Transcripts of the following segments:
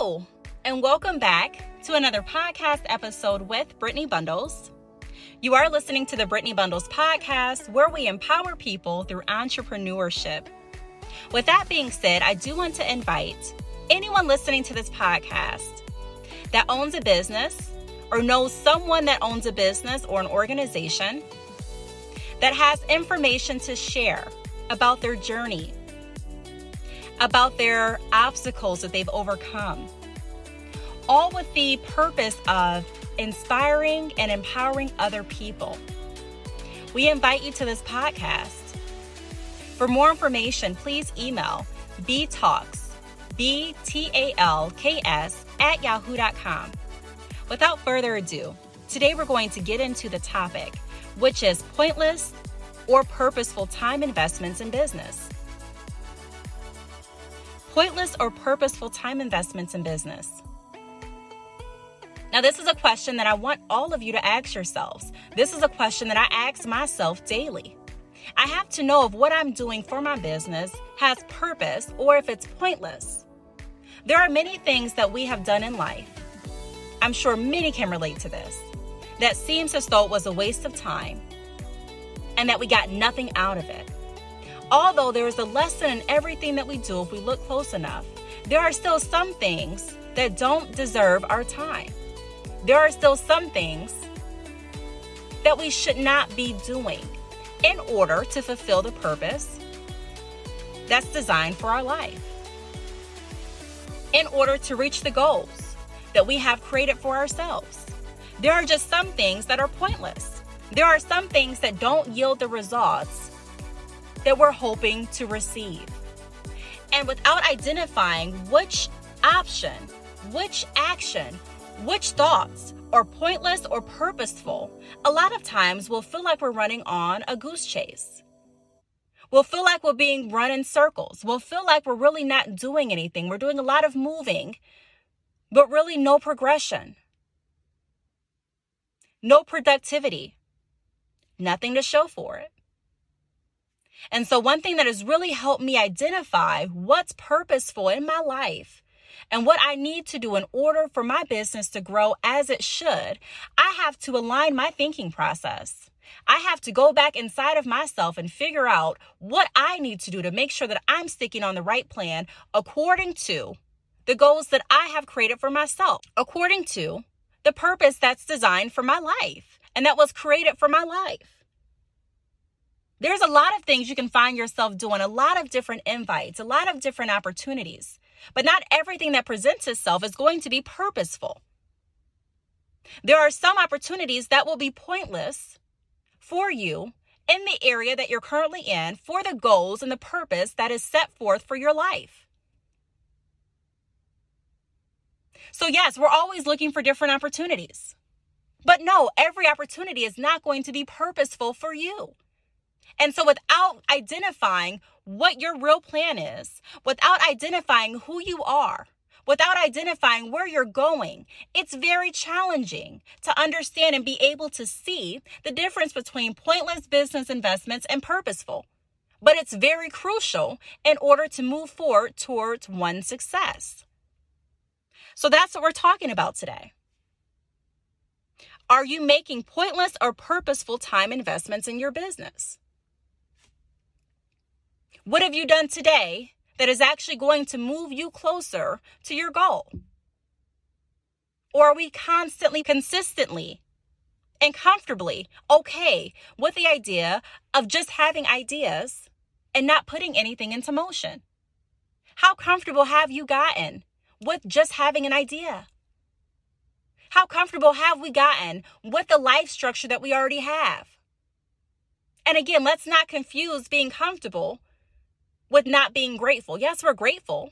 Hello, and welcome back to another podcast episode with Brittney Bundles. You are listening to the Brittney Bundles podcast, where we empower people through entrepreneurship. With that being said, I do want to invite anyone listening to this podcast that owns a business or knows someone that owns a business or an organization that has information to share about their journey, about their obstacles that they've overcome, all with the purpose of inspiring and empowering other people. We invite you to this podcast. For more information, please email btalks, B T A L K S, at yahoo.com. Without further ado, today we're going to get into the topic, which is pointless or purposeful time investments in business. Pointless or purposeful time investments in business. Now, this is a question that I want all of you to ask yourselves. This is a question that I ask myself daily. I have to know if what I'm doing for my business has purpose or if it's pointless. There are many things that we have done in life. I'm sure many can relate to this. That seems as though it was a waste of time and that we got nothing out of it. Although there is a lesson in everything that we do if we look close enough, there are still some things that don't deserve our time there are still some things that we should not be doing in order to fulfill the purpose that's designed for our life. In order to reach the goals that we have created for ourselves. There are just some things that are pointless. There are some things that don't yield the results that we're hoping to receive. And without identifying which option, which action, which thoughts are pointless or purposeful, a lot of times we'll feel like we're running on a goose chase. We'll feel like we're being run in circles. We'll feel like we're really not doing anything. We're doing a lot of moving, but really no progression, no productivity, nothing to show for it. And so, one thing that has really helped me identify what's purposeful in my life and what I need to do in order for my business to grow as it should, I have to align my thinking process. I have to go back inside of myself and figure out what I need to do to make sure that I'm sticking on the right plan according to the goals that I have created for myself, according to the purpose that's designed for my life and that was created for my life. There's a lot of things you can find yourself doing, a lot of different invites, a lot of different opportunities. But not everything that presents itself is going to be purposeful. There are some opportunities that will be pointless for you in the area that you're currently in for the goals and the purpose that is set forth for your life. So, yes, we're always looking for different opportunities. But no, every opportunity is not going to be purposeful for you. And so, without identifying what your real plan is, without identifying who you are, without identifying where you're going, it's very challenging to understand and be able to see the difference between pointless business investments and purposeful. But it's very crucial in order to move forward towards one success. So that's what we're talking about today. Are you making pointless or purposeful time investments in your business? What have you done today that is actually going to move you closer to your goal? Or are we constantly, consistently, and comfortably okay with the idea of just having ideas and not putting anything into motion? How comfortable have you gotten with just having an idea? How comfortable have we gotten with the life structure that we already have? And again, let's not confuse being comfortable with not being grateful. Yes, we're grateful.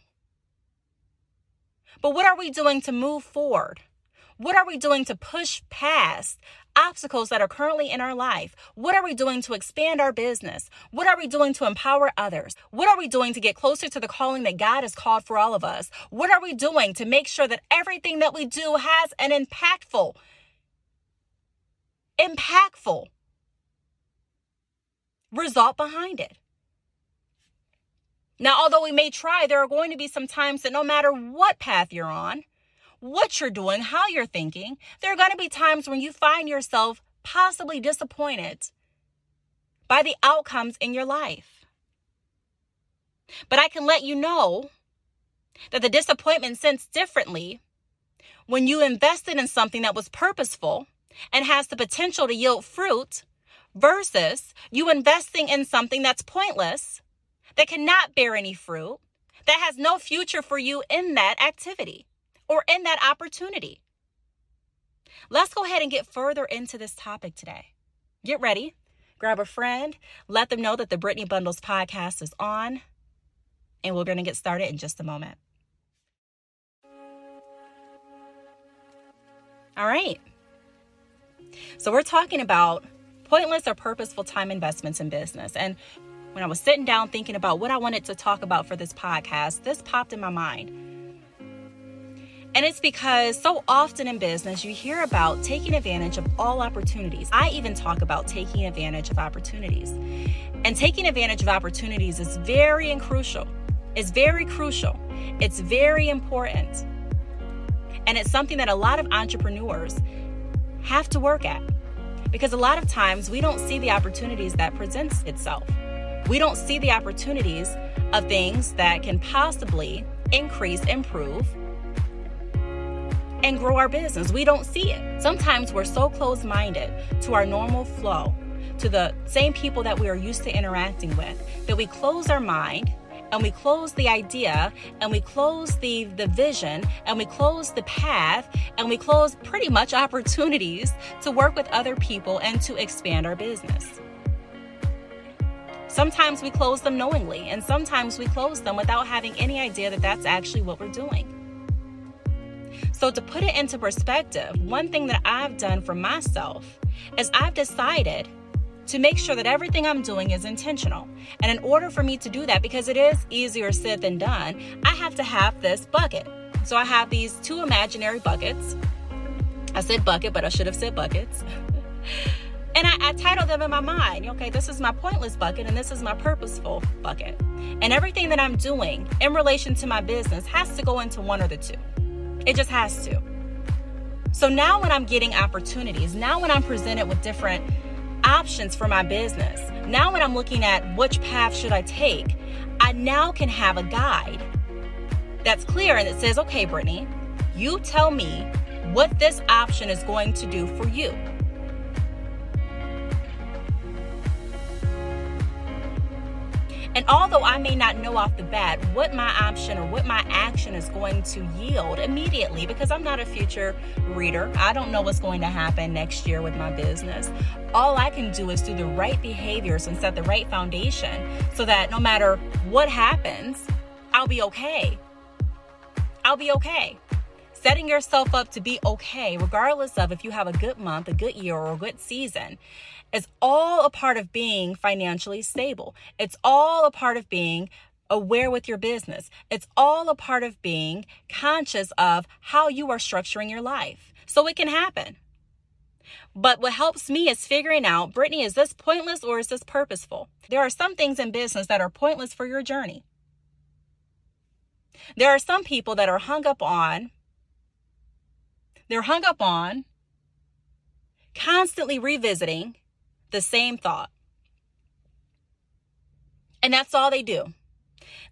But what are we doing to move forward? What are we doing to push past obstacles that are currently in our life? What are we doing to expand our business? What are we doing to empower others? What are we doing to get closer to the calling that God has called for all of us? What are we doing to make sure that everything that we do has an impactful, impactful result behind it? Now, although we may try, there are going to be some times that no matter what path you're on, what you're doing, how you're thinking, there are going to be times when you find yourself possibly disappointed by the outcomes in your life. But I can let you know that the disappointment sensed differently when you invested in something that was purposeful and has the potential to yield fruit versus you investing in something that's pointless, that cannot bear any fruit, that has no future for you in that activity or in that opportunity. Let's go ahead and get further into this topic today. Get ready, grab a friend, let them know that the Brittney Bundles podcast is on, and we're going to get started in just a moment. All right. So, we're talking about pointless or purposeful time investments in business. And when I was sitting down thinking about what I wanted to talk about for this podcast, this popped in my mind. And it's because so often in business, you hear about taking advantage of all opportunities. I even talk about taking advantage of opportunities. And taking advantage of opportunities is very and crucial. It's very crucial. It's very important. And it's something that a lot of entrepreneurs have to work at. Because a lot of times we don't see the opportunities that presents itself. We don't see the opportunities of things that can possibly increase, improve, and grow our business. We don't see it. Sometimes we're so close minded to our normal flow, to the same people that we are used to interacting with, that we close our mind and we close the idea and we close the the vision and we close the path and we close pretty much opportunities to work with other people and to expand our business. Sometimes we close them knowingly and sometimes we close them without having any idea that that's actually what we're doing. So, to put it into perspective, one thing that I've done for myself is I've decided to make sure that everything I'm doing is intentional. And in order for me to do that, because it is easier said than done, I have to have this bucket. So I have these two imaginary buckets. I said bucket, but I should have said buckets. I title them in my mind. Okay, this is my pointless bucket and this is my purposeful bucket. And everything that I'm doing in relation to my business has to go into one or the two. It just has to. So now when I'm getting opportunities, now when I'm presented with different options for my business. Now, when I'm looking at which path should I take, I now can have a guide that's clear and it says, okay, Brittney, you tell me what this option is going to do for you. And although I may not know off the bat what my option or what my action is going to yield immediately, because I'm not a future reader, I don't know what's going to happen next year with my business. All I can do is do the right behaviors and set the right foundation so that no matter what happens, I'll be okay. I'll be okay setting yourself up to be okay, regardless of if you have a good month, a good year, or a good season, is all a part of being financially stable. It's all a part of being aware with your business. It's all a part of being conscious of how you are structuring your life. So it can happen. But what helps me is figuring out, Brittney, is this pointless or is this purposeful? There are some things in business that are pointless for your journey. There are some people that are hung up on, they're hung up on constantly revisiting the same thought. And that's all they do.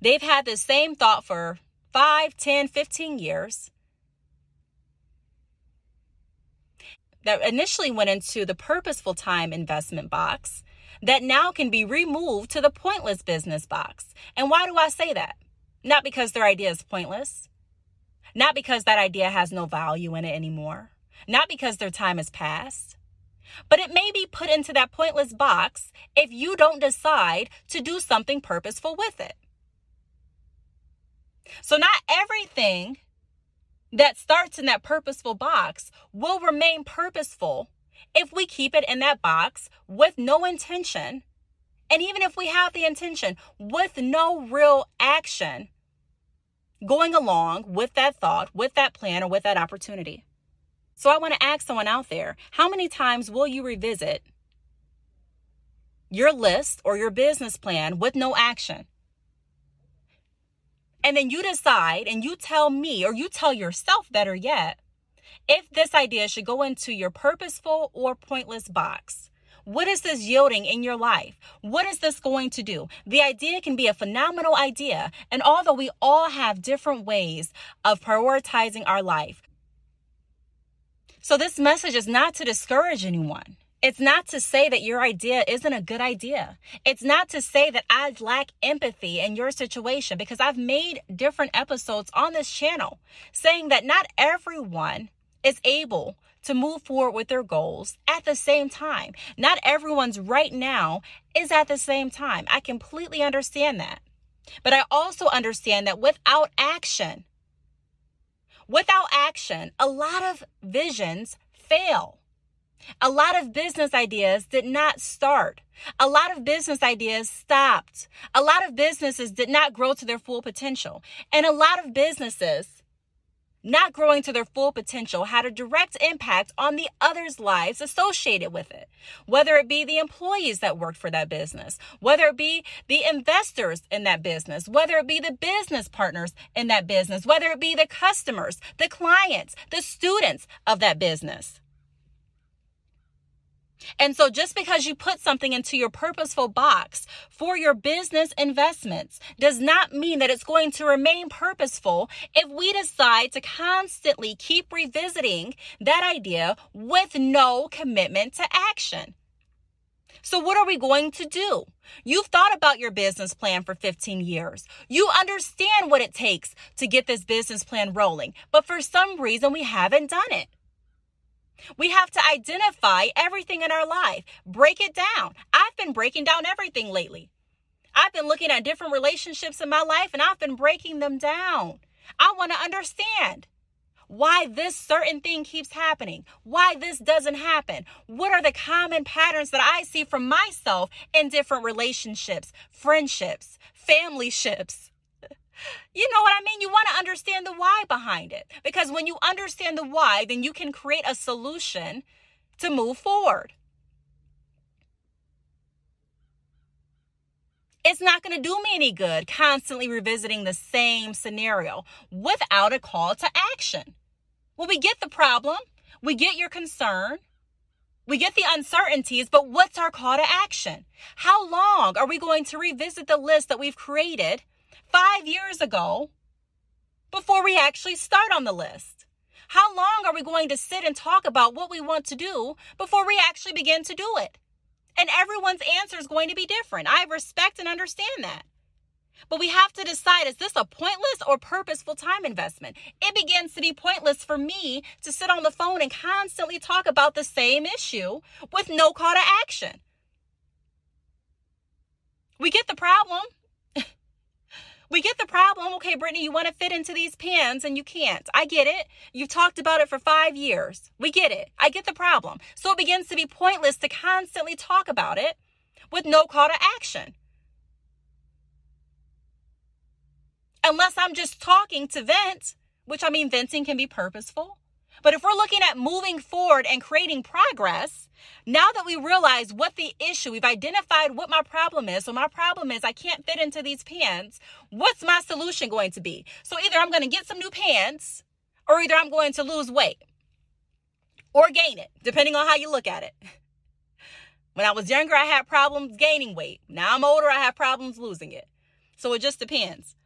They've had the same thought for 5, 10, 15 years. That initially went into the purposeful time investment box that now can be removed to the pointless business box. And why do I say that? Not because their idea is pointless, not because that idea has no value in it anymore, not because their time has passed, but it may be put into that pointless box if you don't decide to do something purposeful with it. So, not everything that starts in that purposeful box will remain purposeful if we keep it in that box with no intention. And even if we have the intention with no real action going along with that thought, with that plan, or with that opportunity. So I want to ask someone out there how many times will you revisit your list or your business plan with no action? And then you decide and you tell me, or you tell yourself better yet, if this idea should go into your purposeful or pointless box. What is this yielding in your life? What is this going to do? The idea can be a phenomenal idea. And although we all have different ways of prioritizing our life, so this message is not to discourage anyone. It's not to say that your idea isn't a good idea. It's not to say that I lack empathy in your situation because I've made different episodes on this channel saying that not everyone is able to move forward with their goals at the same time. Not everyone's right now is at the same time. I completely understand that. But I also understand that without action, without action, a lot of visions fail. A lot of business ideas did not start. A lot of business ideas stopped. A lot of businesses did not grow to their full potential. And a lot of businesses not growing to their full potential had a direct impact on the others' lives associated with it. Whether it be the employees that worked for that business, whether it be the investors in that business, whether it be the business partners in that business, whether it be the customers, the clients, the students of that business. And so just because you put something into your purposeful box for your business investments does not mean that it's going to remain purposeful if we decide to constantly keep revisiting that idea with no commitment to action. So what are we going to do? You've thought about your business plan for 15 years. You understand what it takes to get this business plan rolling, but for some reason we haven't done it. We have to identify everything in our life, break it down. I've been breaking down everything lately. I've been looking at different relationships in my life and I've been breaking them down. I want to understand why this certain thing keeps happening, why this doesn't happen. What are the common patterns that I see from myself in different relationships, friendships, family ships? You know what I mean? You want to understand the why behind it. Because when you understand the why, then you can create a solution to move forward. It's not going to do me any good constantly revisiting the same scenario without a call to action. Well, we get the problem, we get your concern, we get the uncertainties, but what's our call to action? How long are we going to revisit the list that we've created five years ago before we actually start on the list? How long are we going to sit and talk about what we want to do before we actually begin to do it? And everyone's answer is going to be different. I respect and understand that. But we have to decide is this a pointless or purposeful time investment? It begins to be pointless for me to sit on the phone and constantly talk about the same issue with no call to action. We get the problem. We get the problem. Okay, Brittney, you want to fit into these pants and you can't. I get it. You've talked about it for five years. We get it. I get the problem. So it begins to be pointless to constantly talk about it with no call to action. Unless I'm just talking to vent, which I mean, venting can be purposeful. But if we're looking at moving forward and creating progress, now that we realize what the issue, we've identified what my problem is. So my problem is I can't fit into these pants. What's my solution going to be? So either I'm going to get some new pants or either I'm going to lose weight or gain it, depending on how you look at it. When I was younger, I had problems gaining weight. Now I'm older, I have problems losing it. So it just depends.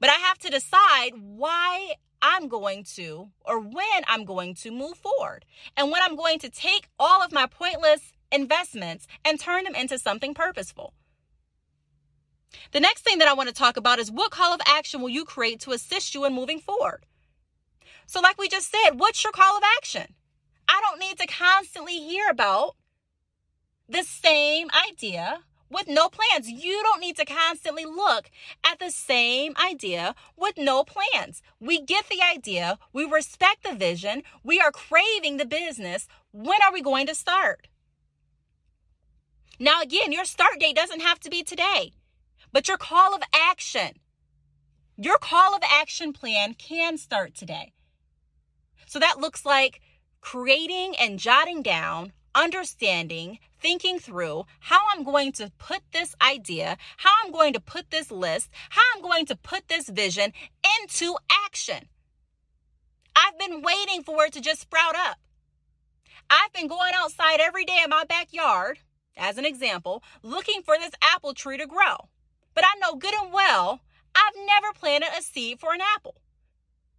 But I have to decide why I'm going to or when I'm going to move forward and when I'm going to take all of my pointless investments and turn them into something purposeful. The next thing that I want to talk about is what call of action will you create to assist you in moving forward? So, like we just said, what's your call of action? I don't need to constantly hear about the same idea with no plans. You don't need to constantly look at the same idea with no plans. We get the idea, we respect the vision, we are craving the business. When are we going to start? Now, again, your start date doesn't have to be today, but your call of action, your call of action plan can start today. So that looks like creating and jotting down understanding, thinking through how I'm going to put this idea, how I'm going to put this list, how I'm going to put this vision into action. I've been waiting for it to just sprout up. I've been going outside every day in my backyard, as an example, looking for this apple tree to grow. But I know good and well I've never planted a seed for an apple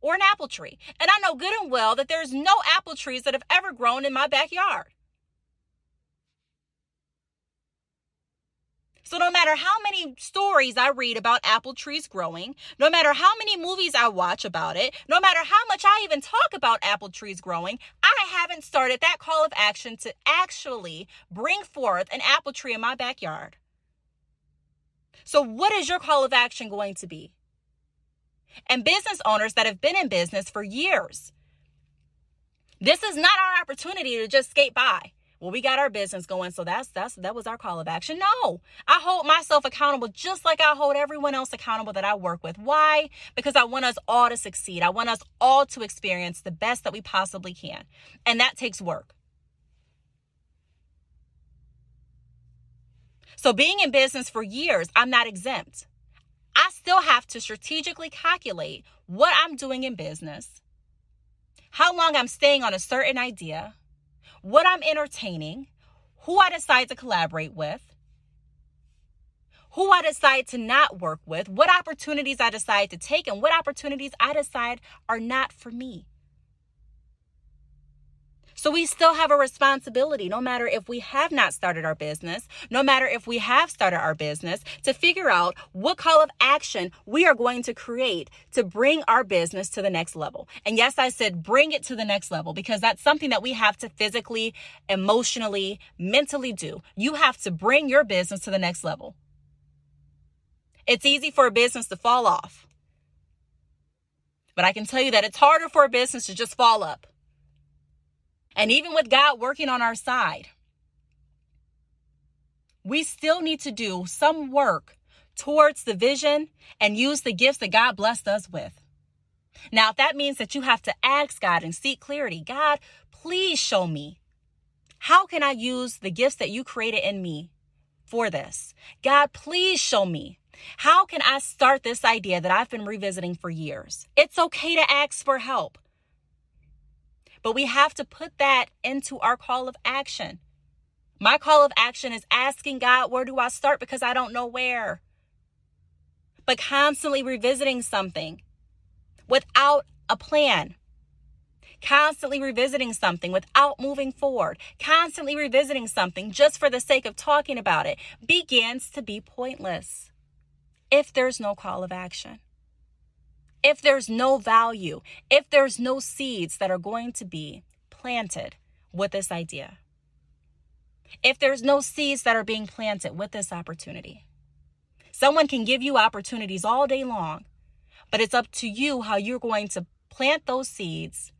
or an apple tree. And I know good and well that there's no apple trees that have ever grown in my backyard. So, no matter how many stories I read about apple trees growing, no matter how many movies I watch about it, no matter how much I even talk about apple trees growing, I haven't started that call of action to actually bring forth an apple tree in my backyard. So, what is your call of action going to be? And business owners that have been in business for years, this is not our opportunity to just skate by well we got our business going so that's that's that was our call of action. No i hold myself accountable just like i hold everyone else accountable that i work with. Why? Because i want us all to succeed. I want us all to experience the best that we possibly can and that takes work. So being in business for years i'm not exempt. I still have to strategically calculate what i'm doing in business how long i'm staying on a certain idea what I'm entertaining, who I decide to collaborate with, who I decide to not work with, what opportunities I decide to take, and what opportunities I decide are not for me. So we still have a responsibility, no matter if we have not started our business, no matter if we have started our business, to figure out what call of action we are going to create to bring our business to the next level. And yes, I said bring it to the next level because that's something that we have to physically, emotionally, mentally do. You have to bring your business to the next level. It's easy for a business to fall off. But I can tell you that it's harder for a business to just fall up. And even with God working on our side, we still need to do some work towards the vision and use the gifts that God blessed us with. Now, if that means that you have to ask God and seek clarity, God, please show me. How can I use the gifts that you created in me for this? God, please show me. How can I start this idea that I've been revisiting for years? It's okay to ask for help. But we have to put that into our call of action. My call of action is asking God, where do I start? Because I don't know where. But constantly revisiting something without a plan. Constantly revisiting something without moving forward. Constantly revisiting something just for the sake of talking about it begins to be pointless if there's no call of action if there's no value, if there's no seeds that are going to be planted with this idea, if there's no seeds that are being planted with this opportunity. Someone can give you opportunities all day long, but it's up to you how you're going to plant those seeds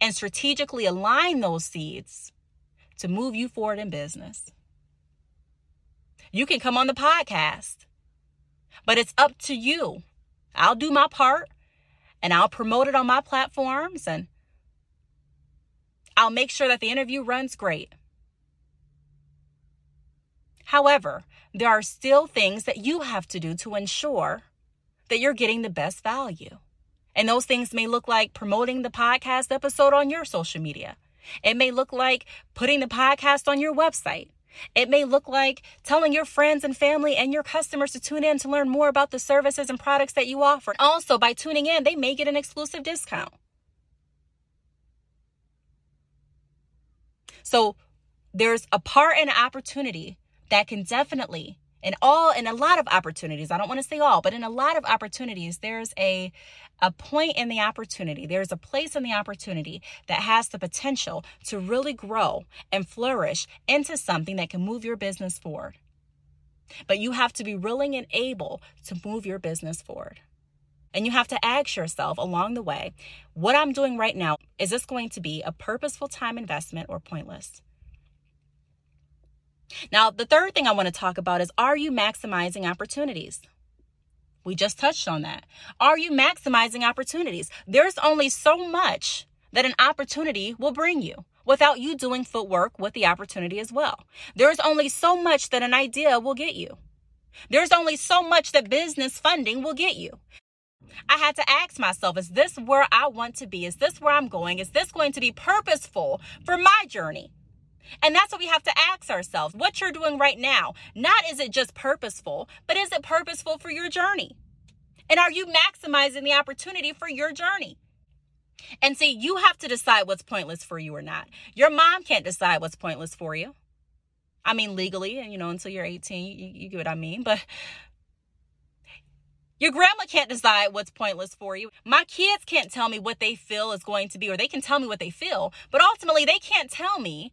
and strategically align those seeds to move you forward in business. You can come on the podcast, but it's up to you. I'll do my part and I'll promote it on my platforms and I'll make sure that the interview runs great. However, there are still things that you have to do to ensure that you're getting the best value. And those things may look like promoting the podcast episode on your social media. It may look like putting the podcast on your website. It may look like telling your friends and family and your customers to tune in to learn more about the services and products that you offer. Also, by tuning in, they may get an exclusive discount. So, there's a part and opportunity that can definitely in all in a lot of opportunities. I don't want to say all but in a lot of opportunities there's a a point in the opportunity. There's a place in the opportunity that has the potential to really grow and flourish into something that can move your business forward. But you have to be willing and able to move your business forward. And you have to ask yourself along the way what I'm doing right now, is this going to be a purposeful time investment or pointless? Now, the third thing I want to talk about is are you maximizing opportunities? We just touched on that. Are you maximizing opportunities? There's only so much that an opportunity will bring you. without you doing footwork with the opportunity as well. There's only so much that an idea will get you. There's only so much that business funding will get you. I had to ask myself, is this where I want to be? Is this where I'm going? Is this going to be purposeful for my journey? And that's what we have to ask ourselves. What you're doing right now, not is it just purposeful, but is it purposeful for your journey? And are you maximizing the opportunity for your journey? And see, you have to decide what's pointless for you or not. Your mom can't decide what's pointless for you. I mean, legally, and you know, until you're 18, you, you get what I mean. But your grandma can't decide what's pointless for you. My kids can't tell me what they feel is going to be, or they can tell me what they feel, but ultimately they can't tell me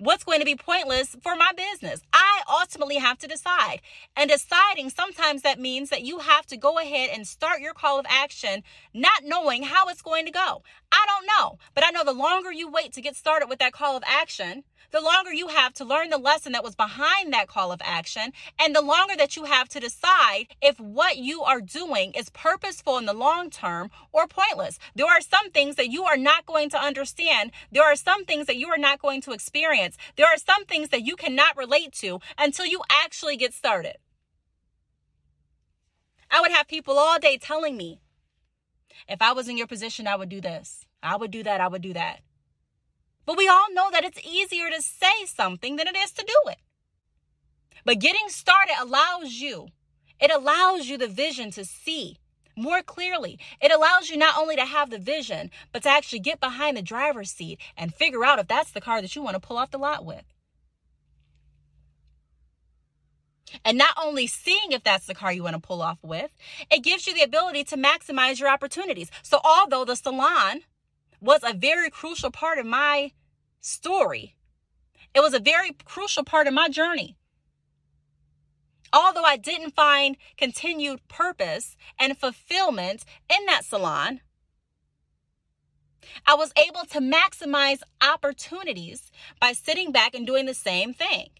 what's going to be pointless for my business. I ultimately have to decide. And deciding sometimes that means that you have to go ahead and start your call of action not knowing how it's going to go. I don't know, but I know the longer you wait to get started with that call of action, the longer you have to learn the lesson that was behind that call of action, and the longer that you have to decide if what you are doing is purposeful in the long term or pointless. There are some things that you are not going to understand. There are some things that you are not going to experience. There are some things that you cannot relate to until you actually get started. I would have people all day telling me, if I was in your position, I would do this. I would do that. I would do that. But we all know that it's easier to say something than it is to do it. But getting started allows you, it allows you the vision to see more clearly. It allows you not only to have the vision, but to actually get behind the driver's seat and figure out if that's the car that you want to pull off the lot with. And not only seeing if that's the car you want to pull off with, it gives you the ability to maximize your opportunities. So, although the salon was a very crucial part of my story, it was a very crucial part of my journey. Although I didn't find continued purpose and fulfillment in that salon, I was able to maximize opportunities by sitting back and doing the same thing.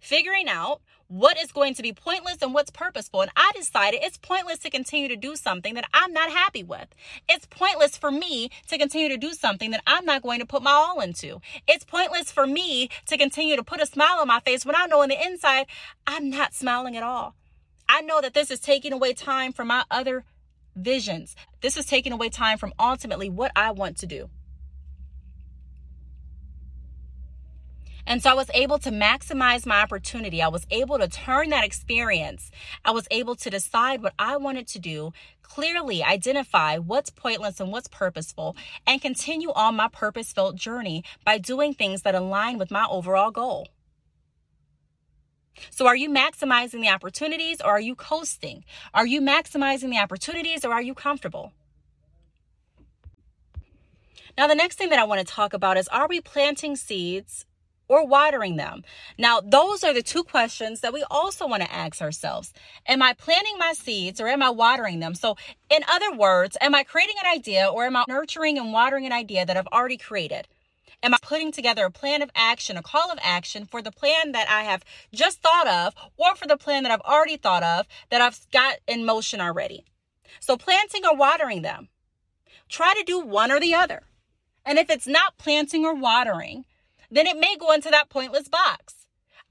Figuring out what is going to be pointless and what's purposeful. And I decided it's pointless to continue to do something that I'm not happy with. It's pointless for me to continue to do something that I'm not going to put my all into. It's pointless for me to continue to put a smile on my face when I know on the inside I'm not smiling at all. I know that this is taking away time from my other visions. This is taking away time from ultimately what I want to do. And so I was able to maximize my opportunity. I was able to turn that experience. I was able to decide what I wanted to do, clearly identify what's pointless and what's purposeful, and continue on my purpose filled journey by doing things that align with my overall goal. So, are you maximizing the opportunities or are you coasting? Are you maximizing the opportunities or are you comfortable? Now, the next thing that I want to talk about is are we planting seeds or watering them? Now, those are the two questions that we also want to ask ourselves. Am I planting my seeds or am I watering them? So, in other words, am I creating an idea or am I nurturing and watering an idea that I've already created? Am I putting together a plan of action, a call of action for the plan that I have just thought of or for the plan that I've already thought of that I've got in motion already? So, planting or watering them. Try to do one or the other. And if it's not planting or watering, then it may go into that pointless box.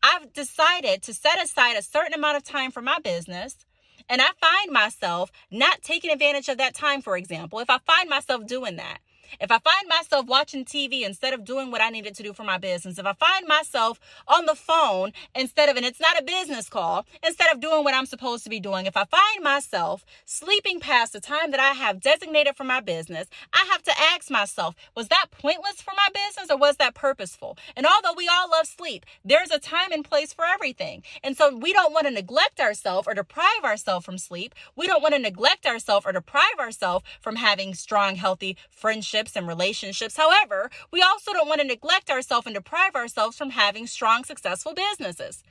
I've decided to set aside a certain amount of time for my business. And I find myself not taking advantage of that time, for example, if I find myself doing that, if I find myself watching TV instead of doing what I needed to do for my business, if I find myself on the phone instead of, and it's not a business call, instead of doing what I'm supposed to be doing, if I find myself sleeping past the time that I have designated for my business, I have to ask myself, was that pointless for my business or was that purposeful? And although we all love sleep, there's a time and place for everything. And so we don't want to neglect ourselves or deprive ourselves from sleep. We don't want to neglect ourselves or deprive ourselves from having strong, healthy friendships friendships and relationships. However, we also don't want to neglect ourselves and deprive ourselves from having strong, successful businesses.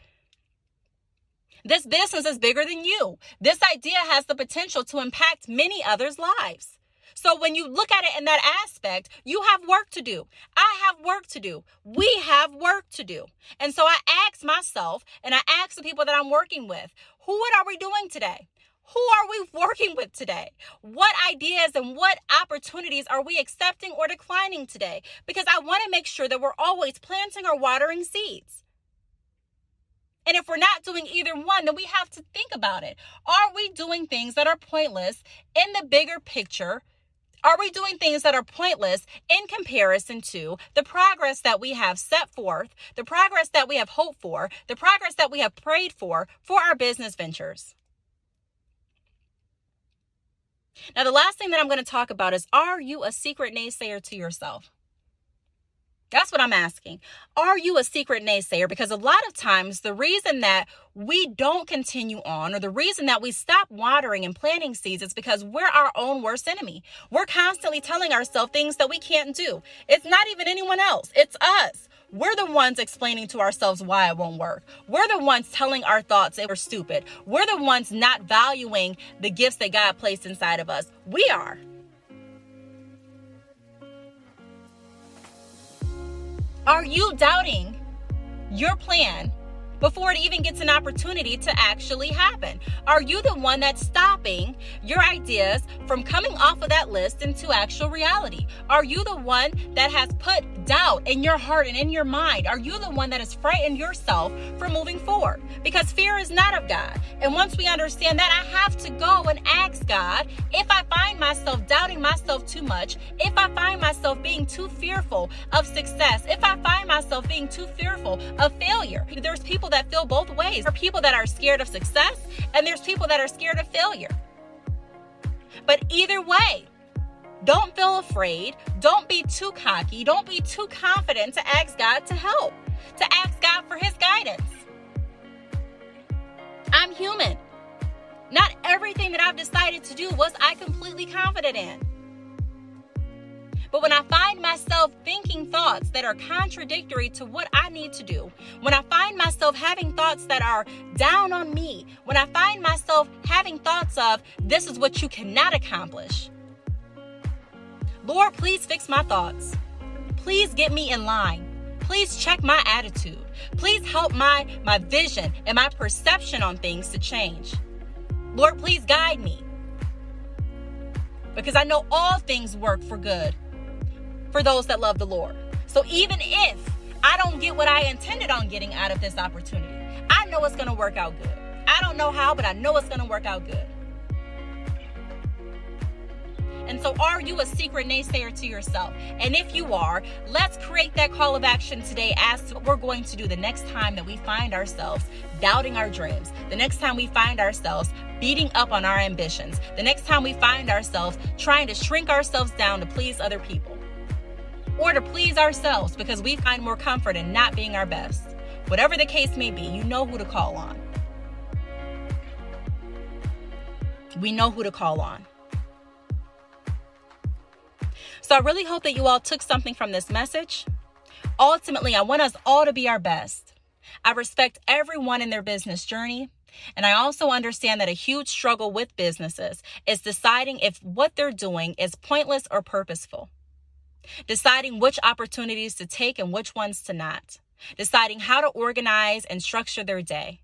This business is bigger than you. This idea has the potential to impact many others' lives. So when you look at it in that aspect, you have work to do. I have work to do. We have work to do. And so I ask myself and I ask the people that I'm working with, who what are we doing today? Who are we working with today? What ideas and what opportunities are we accepting or declining today? Because I want to make sure that we're always planting or watering seeds. And if we're not doing either one, then we have to think about it. Are we doing things that are pointless in the bigger picture? Are we doing things that are pointless in comparison to the progress that we have set forth, the progress that we have hoped for, the progress that we have prayed for for our business ventures? Now, the last thing that I'm going to talk about is are you a secret naysayer to yourself? That's what I'm asking. Are you a secret naysayer? Because a lot of times, the reason that we don't continue on, or the reason that we stop watering and planting seeds, is because we're our own worst enemy. We're constantly telling ourselves things that we can't do. It's not even anyone else, it's us. We're the ones explaining to ourselves why it won't work. We're the ones telling our thoughts they were stupid. We're the ones not valuing the gifts that God placed inside of us. We are. Are you doubting your plan before it even gets an opportunity to actually happen? Are you the one that's stopping your ideas from coming off of that list into actual reality? Are you the one that has put doubt in your heart and in your mind? Are you the one that has frightened yourself from moving forward? Because fear is not of God. And once we understand that, I have to go and ask God if I find myself doubting myself too much, if I find myself being too fearful of success, if I find myself being too fearful of failure. There's people that feel both ways. There are people that are scared of success, and there's people that are scared of failure. But either way, don't feel afraid. Don't be too cocky. Don't be too confident to ask God to help, to ask God for His guidance. I'm human. Not everything that I've decided to do was I completely confident in. But when I find myself thinking thoughts that are contradictory to what I need to do, when I find myself having thoughts that are down on me, when I find myself having thoughts of, this is what you cannot accomplish, Lord, please fix my thoughts. Please get me in line. Please check my attitude. Please help my, my vision and my perception on things to change. Lord, please guide me. Because I know all things work for good for those that love the Lord. So even if I don't get what I intended on getting out of this opportunity, I know it's going to work out good. I don't know how, but I know it's going to work out good. And so, are you a secret naysayer to yourself? And if you are, let's create that call of action today as to what we're going to do the next time that we find ourselves doubting our dreams, the next time we find ourselves beating up on our ambitions, the next time we find ourselves trying to shrink ourselves down to please other people or to please ourselves because we find more comfort in not being our best. Whatever the case may be, you know who to call on. We know who to call on. So I really hope that you all took something from this message. Ultimately, I want us all to be our best. I respect everyone in their business journey. And I also understand that a huge struggle with businesses is deciding if what they're doing is pointless or purposeful, deciding which opportunities to take and which ones to not, deciding how to organize and structure their day.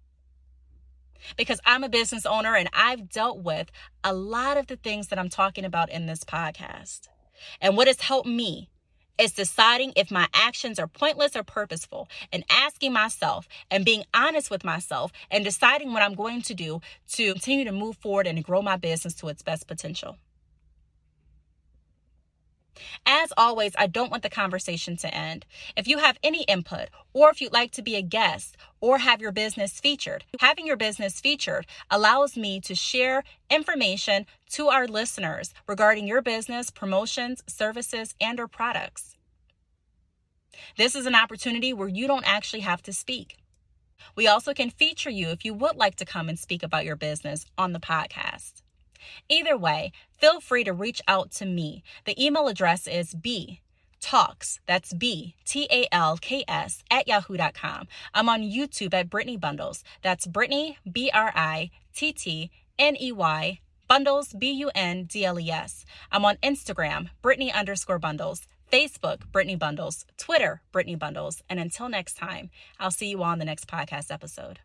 Because I'm a business owner and I've dealt with a lot of the things that I'm talking about in this podcast. And what has helped me is deciding if my actions are pointless or purposeful and asking myself and being honest with myself and deciding what I'm going to do to continue to move forward and grow my business to its best potential. As always, I don't want the conversation to end. If you have any input, or if you'd like to be a guest or have your business featured, having your business featured allows me to share information to our listeners regarding your business, promotions, services, and or products. This is an opportunity where you don't actually have to speak. We also can feature you if you would like to come and speak about your business on the podcast. Either way, feel free to reach out to me. The email address is b talks that's b t a l k s at yahoo.com i'm on youtube at brittney bundles. That's brittney b r i t t n e y bundles b u n d l e s. I'm on instagram brittney underscore bundles. Facebook brittney bundles. Twitter brittney bundles. And until next time i'll see you on the next podcast episode